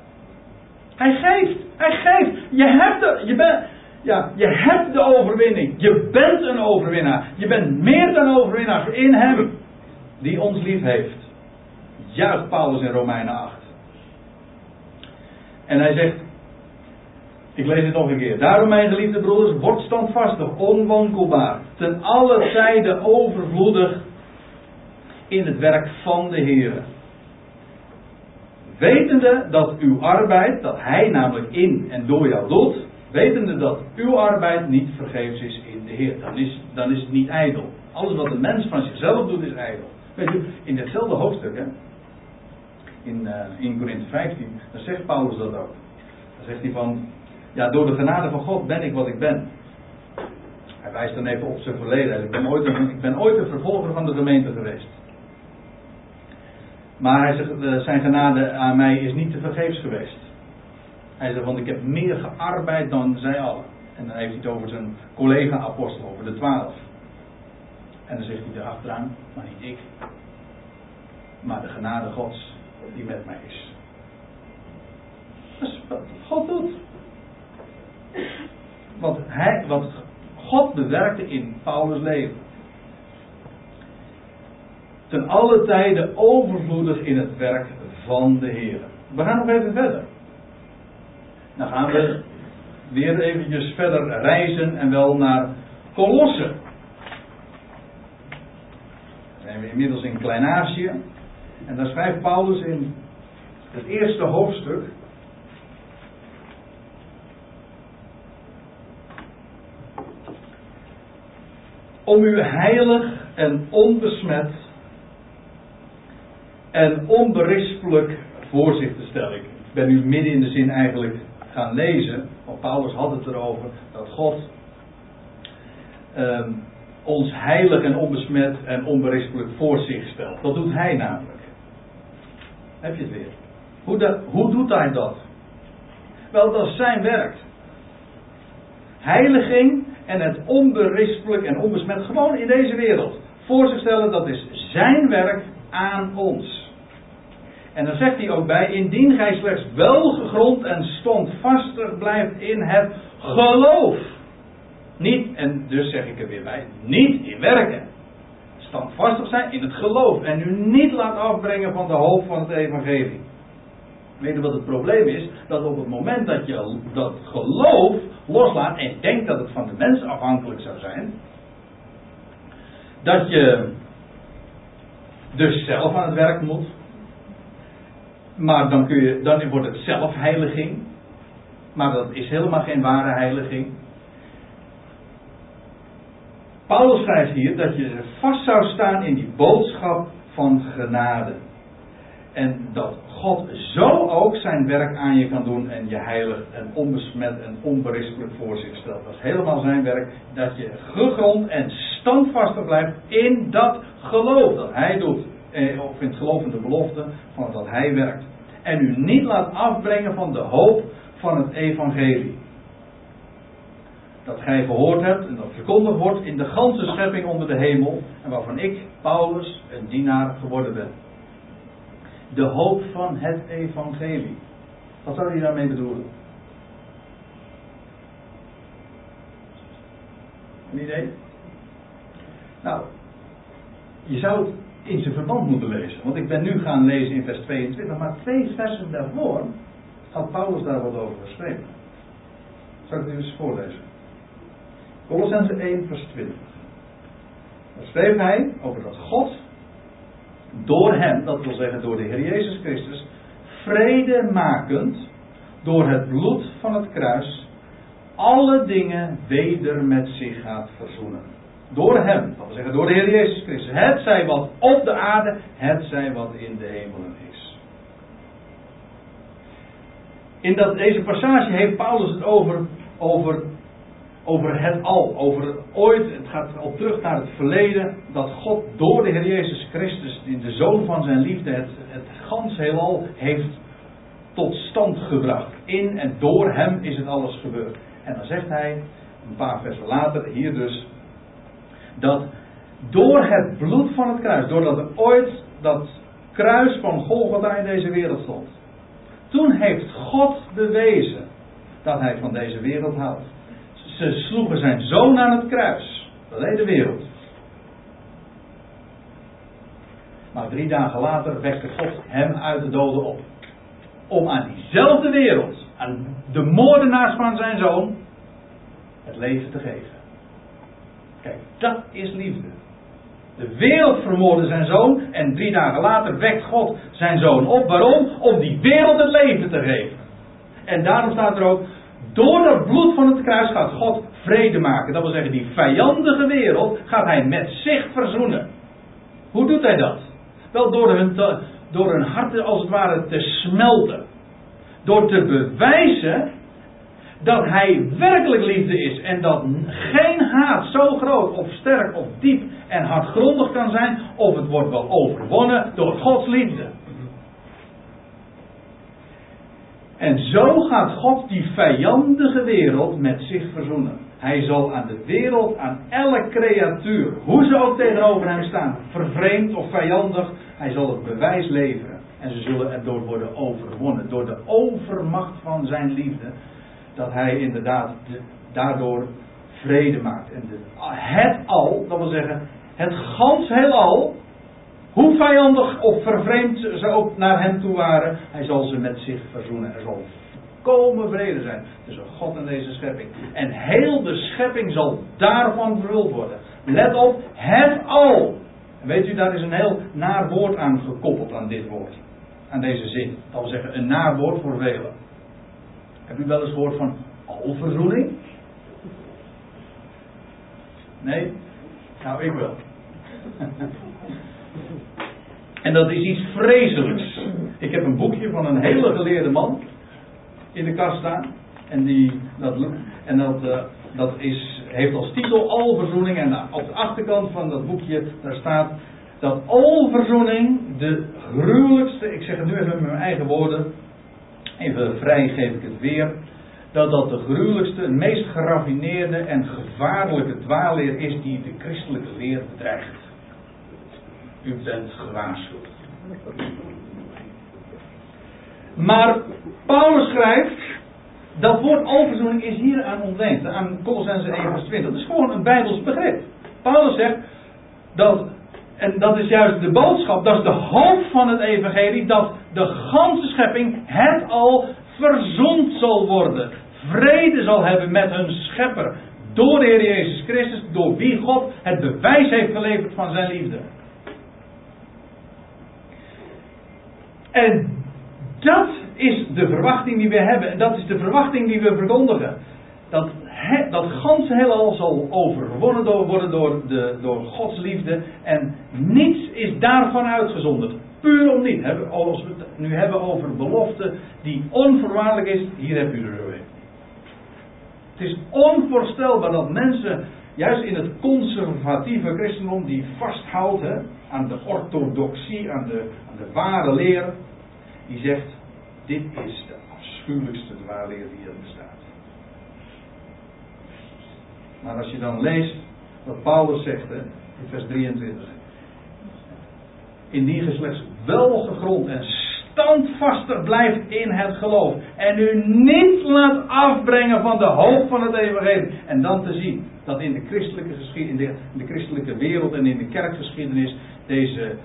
Hij geeft. Hij geeft. Je hebt de, je bent, ja, je hebt de overwinning. Je bent een overwinnaar. Je bent meer dan overwinnaar in hem die ons lief heeft. Juist Paulus in Romeinen 8. En hij zegt, ik lees het nog een keer. Daarom, mijn geliefde broeders, word standvastig, onwankelbaar, ten alle tijden overvloedig in het werk van de Heer. Wetende dat uw arbeid, dat Hij namelijk in en door jou doet, wetende dat uw arbeid niet vergeefs is in de Heer. Dan is, dan is het niet ijdel. Alles wat de mens van zichzelf doet is ijdel. In hetzelfde hoofdstuk, hè, in, uh, in Korinthe 15, dan zegt Paulus dat ook. Dan zegt hij van, ja, door de genade van God ben ik wat ik ben. Hij wijst dan even op zijn verleden. Ik ben ooit een, ik ben ooit een vervolger van de gemeente geweest. Maar hij zegt, eh, zijn genade aan mij is niet te vergeefs geweest. Hij zegt, want ik heb meer gearbeid dan zij allen. En dan heeft hij het over zijn collega-apostel, over de twaalf. En dan zegt hij erachteraan, maar niet ik. Maar de genade Gods die met mij is. Dat is wat God doet. Wat, hij, wat God bewerkte in Paulus' leven. Ten alle tijden overvloedig in het werk van de Heer. We gaan nog even verder. Dan gaan we weer eventjes verder reizen en wel naar Colosse. Dan zijn we inmiddels in Klein-Azië. En daar schrijft Paulus in het eerste hoofdstuk. Om u heilig en onbesmet en onberispelijk voor zich te stellen. Ik ben nu midden in de zin eigenlijk gaan lezen, want Paulus had het erover dat God um, ons heilig en onbesmet en onberispelijk voor zich stelt. Dat doet hij namelijk. Heb je het weer. Hoe, dat, hoe doet hij dat? Wel, dat is zijn werk. Heiliging en het onberispelijk en onbesmet gewoon in deze wereld. Voor zich stellen, dat is zijn werk aan ons. En dan zegt hij ook bij, indien gij slechts wel gegrond en standvastig blijft in het geloof. Niet, en dus zeg ik er weer bij, niet in werken standvastig zijn in het geloof. En u niet laat afbrengen van de hoop van het evangelie. Weet je wat het probleem is? Dat op het moment dat je dat geloof loslaat en denkt dat het van de mens afhankelijk zou zijn, dat je dus zelf aan het werk moet. Maar dan, kun je, dan wordt het zelfheiliging. Maar dat is helemaal geen ware heiliging. Paulus schrijft hier dat je vast zou staan in die boodschap van genade. En dat God zo ook zijn werk aan je kan doen en je heilig en onbesmet en onberispelijk voor zich stelt. Dat is helemaal zijn werk, dat je gegrond en standvastig blijft in dat geloof dat hij doet. Eh, of in het geloof in de belofte van dat hij werkt. En u niet laat afbrengen van de hoop van het evangelie dat gij gehoord hebt en dat verkondigd wordt in de ganse schepping onder de hemel en waarvan ik, Paulus, een dienaar geworden ben. De hoop van het evangelie. Wat zou hij daarmee bedoelen? Een idee? Nou, je zou het in zijn verband moeten lezen. Want ik ben nu gaan lezen in vers 22, maar twee versen daarvoor had Paulus daar wat over geschreven. Zal ik het eens voorlezen? Colossense 1 vers 20. Daar schreef hij over dat God door hem, dat wil zeggen door de Heer Jezus Christus, vrede makend door het bloed van het kruis alle dingen weder met zich gaat verzoenen. Door hem, dat wil zeggen door de Heer Jezus Christus. Het zij wat op de aarde, het zij wat in de hemelen is. In dat, deze passage heeft Paulus het over, over over het al, over ooit, het gaat al terug naar het verleden, dat God door de Heer Jezus Christus, in de Zoon van zijn liefde, het, het gans heelal heeft tot stand gebracht. In en door hem is het alles gebeurd. En dan zegt hij, een paar versen later, hier dus, dat door het bloed van het kruis, doordat er ooit dat kruis van Golgotha in deze wereld stond, toen heeft God bewezen dat hij van deze wereld houdt. Ze sloegen zijn zoon aan het kruis. Dat deed de wereld. Maar drie dagen later wekte God hem uit de doden op. om aan diezelfde wereld, aan de moordenaars van zijn zoon, het leven te geven. Kijk, dat is liefde. De wereld vermoordde zijn zoon en drie dagen later wekt God zijn zoon op. Waarom? Om die wereld het leven te geven. En daarom staat er ook, door het bloed van het kruis gaat God vrede maken. Dat wil zeggen, die vijandige wereld gaat hij met zich verzoenen. Hoe doet hij dat? Wel door hun, door hun harten als het ware te smelten. Door te bewijzen dat hij werkelijk liefde is en dat geen haat zo groot of sterk of diep en hardgrondig kan zijn of het wordt wel overwonnen door Gods liefde. En zo gaat God die vijandige wereld met zich verzoenen. Hij zal aan de wereld, aan elke creatuur, hoe ze ook tegenover hem staan, vervreemd of vijandig, hij zal het bewijs leveren. En ze zullen erdoor worden overwonnen. Door de overmacht van zijn liefde. Dat hij inderdaad daardoor vrede maakt. En het al, dat wil zeggen, het gans heelal, hoe vijandig of vervreemd ze ook naar hem toe waren, hij zal ze met zich verzoenen. Er zal volkomen vrede zijn tussen God en deze schepping. En heel de schepping zal daarvan vervuld worden. Let op, het al. En weet u, daar is een heel naar woord aan gekoppeld aan dit woord. Aan deze zin. Dat wil zeggen, een naar woord voor velen. Heb u wel eens gehoord van alverzoening? Nee? Nou, ik wel. en dat is iets vreselijks. Ik heb een boekje van een hele geleerde man in de kast staan. En, die, dat, en dat, uh, dat is, heeft als titel Alverzoening. En op de achterkant van dat boekje, daar staat dat alverzoening de gruwelijkste, ik zeg het nu even met mijn eigen woorden, even vrij geef ik het weer, dat dat de gruwelijkste, meest geraffineerde en gevaarlijke dwaalleer is die de christelijke leer bedreigt. U bent gewaarschuwd. Maar Paulus schrijft, dat woord overzoening is hier aan ontleend, aan Colossense 1 vers 20. Dat is gewoon een Bijbels begrip. Paulus zegt dat, en dat is juist de boodschap, dat is de hoop van het evangelie, dat de ganse schepping het al verzoend zal worden. Vrede zal hebben met hun schepper. Door de Heer Jezus Christus, door wie God het bewijs heeft geleverd van zijn liefde. En dat is de verwachting die we hebben. En dat is de verwachting die we verkondigen. Dat he, dat ganse heelal zal overwonnen worden door, de, door Gods liefde. En niets is daarvan uitgezonderd. Puur om niet. Als we het nu hebben over belofte die onvoorwaardelijk is, hier heb u er weer. Het is onvoorstelbaar dat mensen, juist in het conservatieve christendom, die vasthoudt aan de orthodoxie, aan de, aan de ware leer, die zegt: Dit is de afschuwelijkste dwaalleer die er bestaat. Maar als je dan leest wat Paulus zegt hè, in vers 23. Indien je slechts wel gegrond en standvastig blijft in het geloof. En u niet laat afbrengen van de hoop van het evangelie. En dan te zien dat in de christelijke geschiedenis, in de christelijke wereld en in de kerkgeschiedenis deze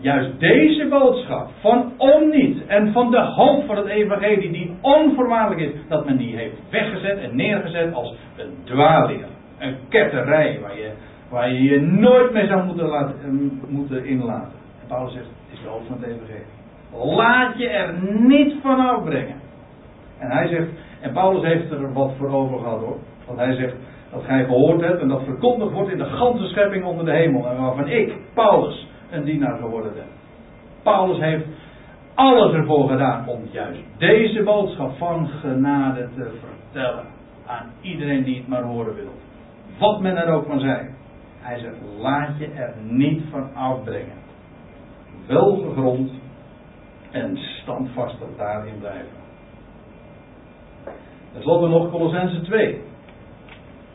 juist deze boodschap van onniet en van de hoop van het evangelie die onvoorwaardelijk is, dat men die heeft weggezet en neergezet als een dwaalleer. Een ketterij waar je, waar je je nooit mee zou moeten, laten, eh, moeten inlaten. En Paulus zegt, het is de hoop van het evangelie. Laat je er niet van afbrengen. En hij zegt, en Paulus heeft er wat voor over gehad hoor. Want hij zegt, dat gij gehoord hebt en dat verkondigd wordt in de ganse schepping onder de hemel. En waarvan ik, Paulus, een dienaar geworden ben. Paulus heeft alles ervoor gedaan om juist deze boodschap van genade te vertellen. Aan iedereen die het maar horen wil. Wat men er ook van zei. Hij zegt, laat je er niet van afbrengen. Wel gegrond en standvastig daarin blijven. Ten slotte nog Colossense 2.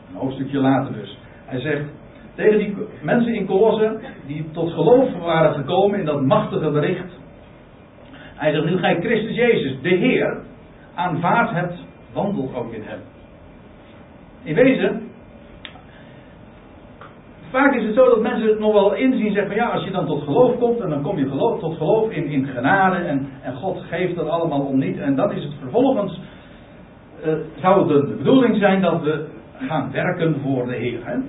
Een hoofdstukje later dus. Hij zegt, tegen die mensen in Colosse die tot geloof waren gekomen in dat machtige bericht. Hij zegt, nu gij Christus Jezus, de Heer, aanvaard hebt, wandel ook in hem. In wezen, vaak is het zo dat mensen het nog wel inzien. Zeggen van ja, als je dan tot geloof komt. En dan kom je geloof, tot geloof in, in genade. En, en God geeft dat allemaal om niet. En dan is het vervolgens. Uh, zou het de bedoeling zijn dat we gaan werken voor de Heer. Het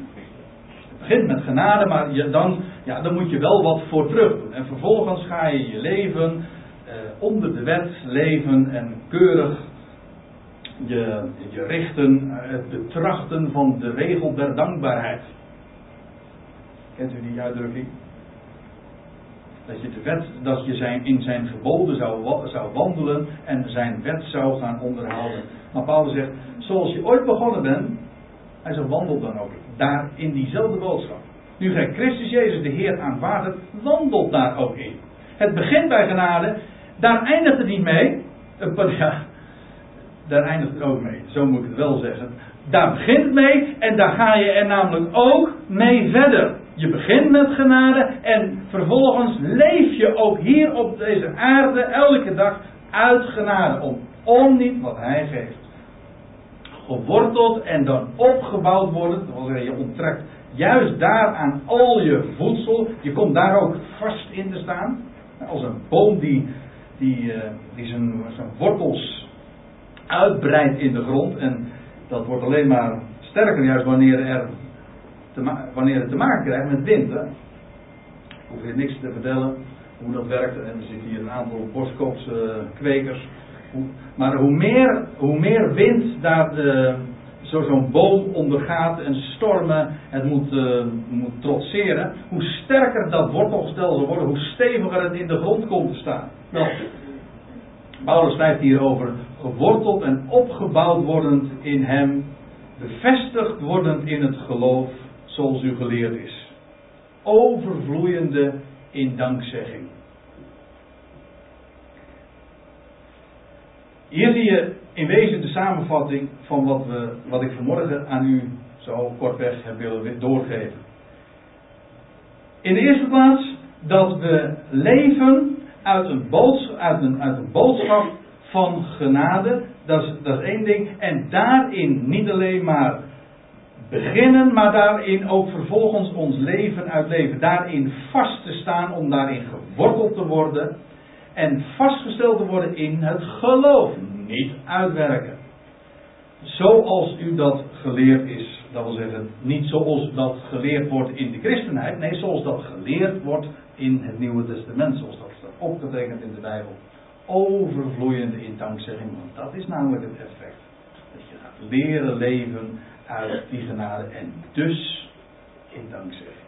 begint met genade, maar je, dan, ja, dan moet je wel wat voor terug doen. En vervolgens ga je je leven uh, onder de wet leven en keurig je, je richten, het betrachten van de regel der dankbaarheid. Kent u die uitdrukking? Dat je, de wet, dat je zijn, in zijn geboden zou, zou wandelen en zijn wet zou gaan onderhouden. Maar Paulus zegt, zoals je ooit begonnen bent, hij zegt wandel dan ook daar in diezelfde boodschap. Nu gij Christus Jezus de Heer aanvaardt, wandelt daar ook in. Het begint bij genade, daar eindigt het niet mee. Ja, daar eindigt het ook mee. Zo moet ik het wel zeggen. Daar begint het mee en daar ga je er namelijk ook mee verder. Je begint met genade en vervolgens leef je ook hier op deze aarde elke dag uit genade om. Om niet wat hij geeft. Geworteld en dan opgebouwd worden. Dat je onttrekt juist daar aan al je voedsel. Je komt daar ook vast in te staan. Als een boom die, die, eh, die zijn, zijn wortels uitbreidt in de grond. En dat wordt alleen maar sterker juist wanneer, er wanneer het te maken krijgt met wind. Hè. Ik hoef hier niks te vertellen hoe dat werkt. En er zitten hier een aantal boskopse kwekers. Maar hoe meer, hoe meer wind daar de, zo zo'n boom ondergaat en stormen het moet, uh, moet trotseren, hoe sterker dat wortelstelsel wordt, hoe steviger het in de grond komt te staan. Nou, Paulus schrijft hier over geworteld en opgebouwd wordend in hem, bevestigd wordend in het geloof, zoals u geleerd is. Overvloeiende in dankzegging. Hier zie je in wezen de samenvatting van wat, we, wat ik vanmorgen aan u zo kortweg heb willen doorgeven. In de eerste plaats dat we leven uit een, boodschap, uit een, uit een boodschap van genade. Dat is, dat is één ding. En daarin niet alleen maar beginnen, maar daarin ook vervolgens ons leven uitleven. Daarin vast te staan, om daarin geworteld te worden. En vastgesteld te worden in het geloof. Niet uitwerken. Zoals u dat geleerd is. Dat wil zeggen, niet zoals dat geleerd wordt in de christenheid. Nee, zoals dat geleerd wordt in het Nieuwe Testament. Zoals dat staat opgetekend in de Bijbel. Overvloeiende in dankzegging. Want dat is namelijk het effect. Dat je gaat leren leven uit die genade. En dus in dankzegging.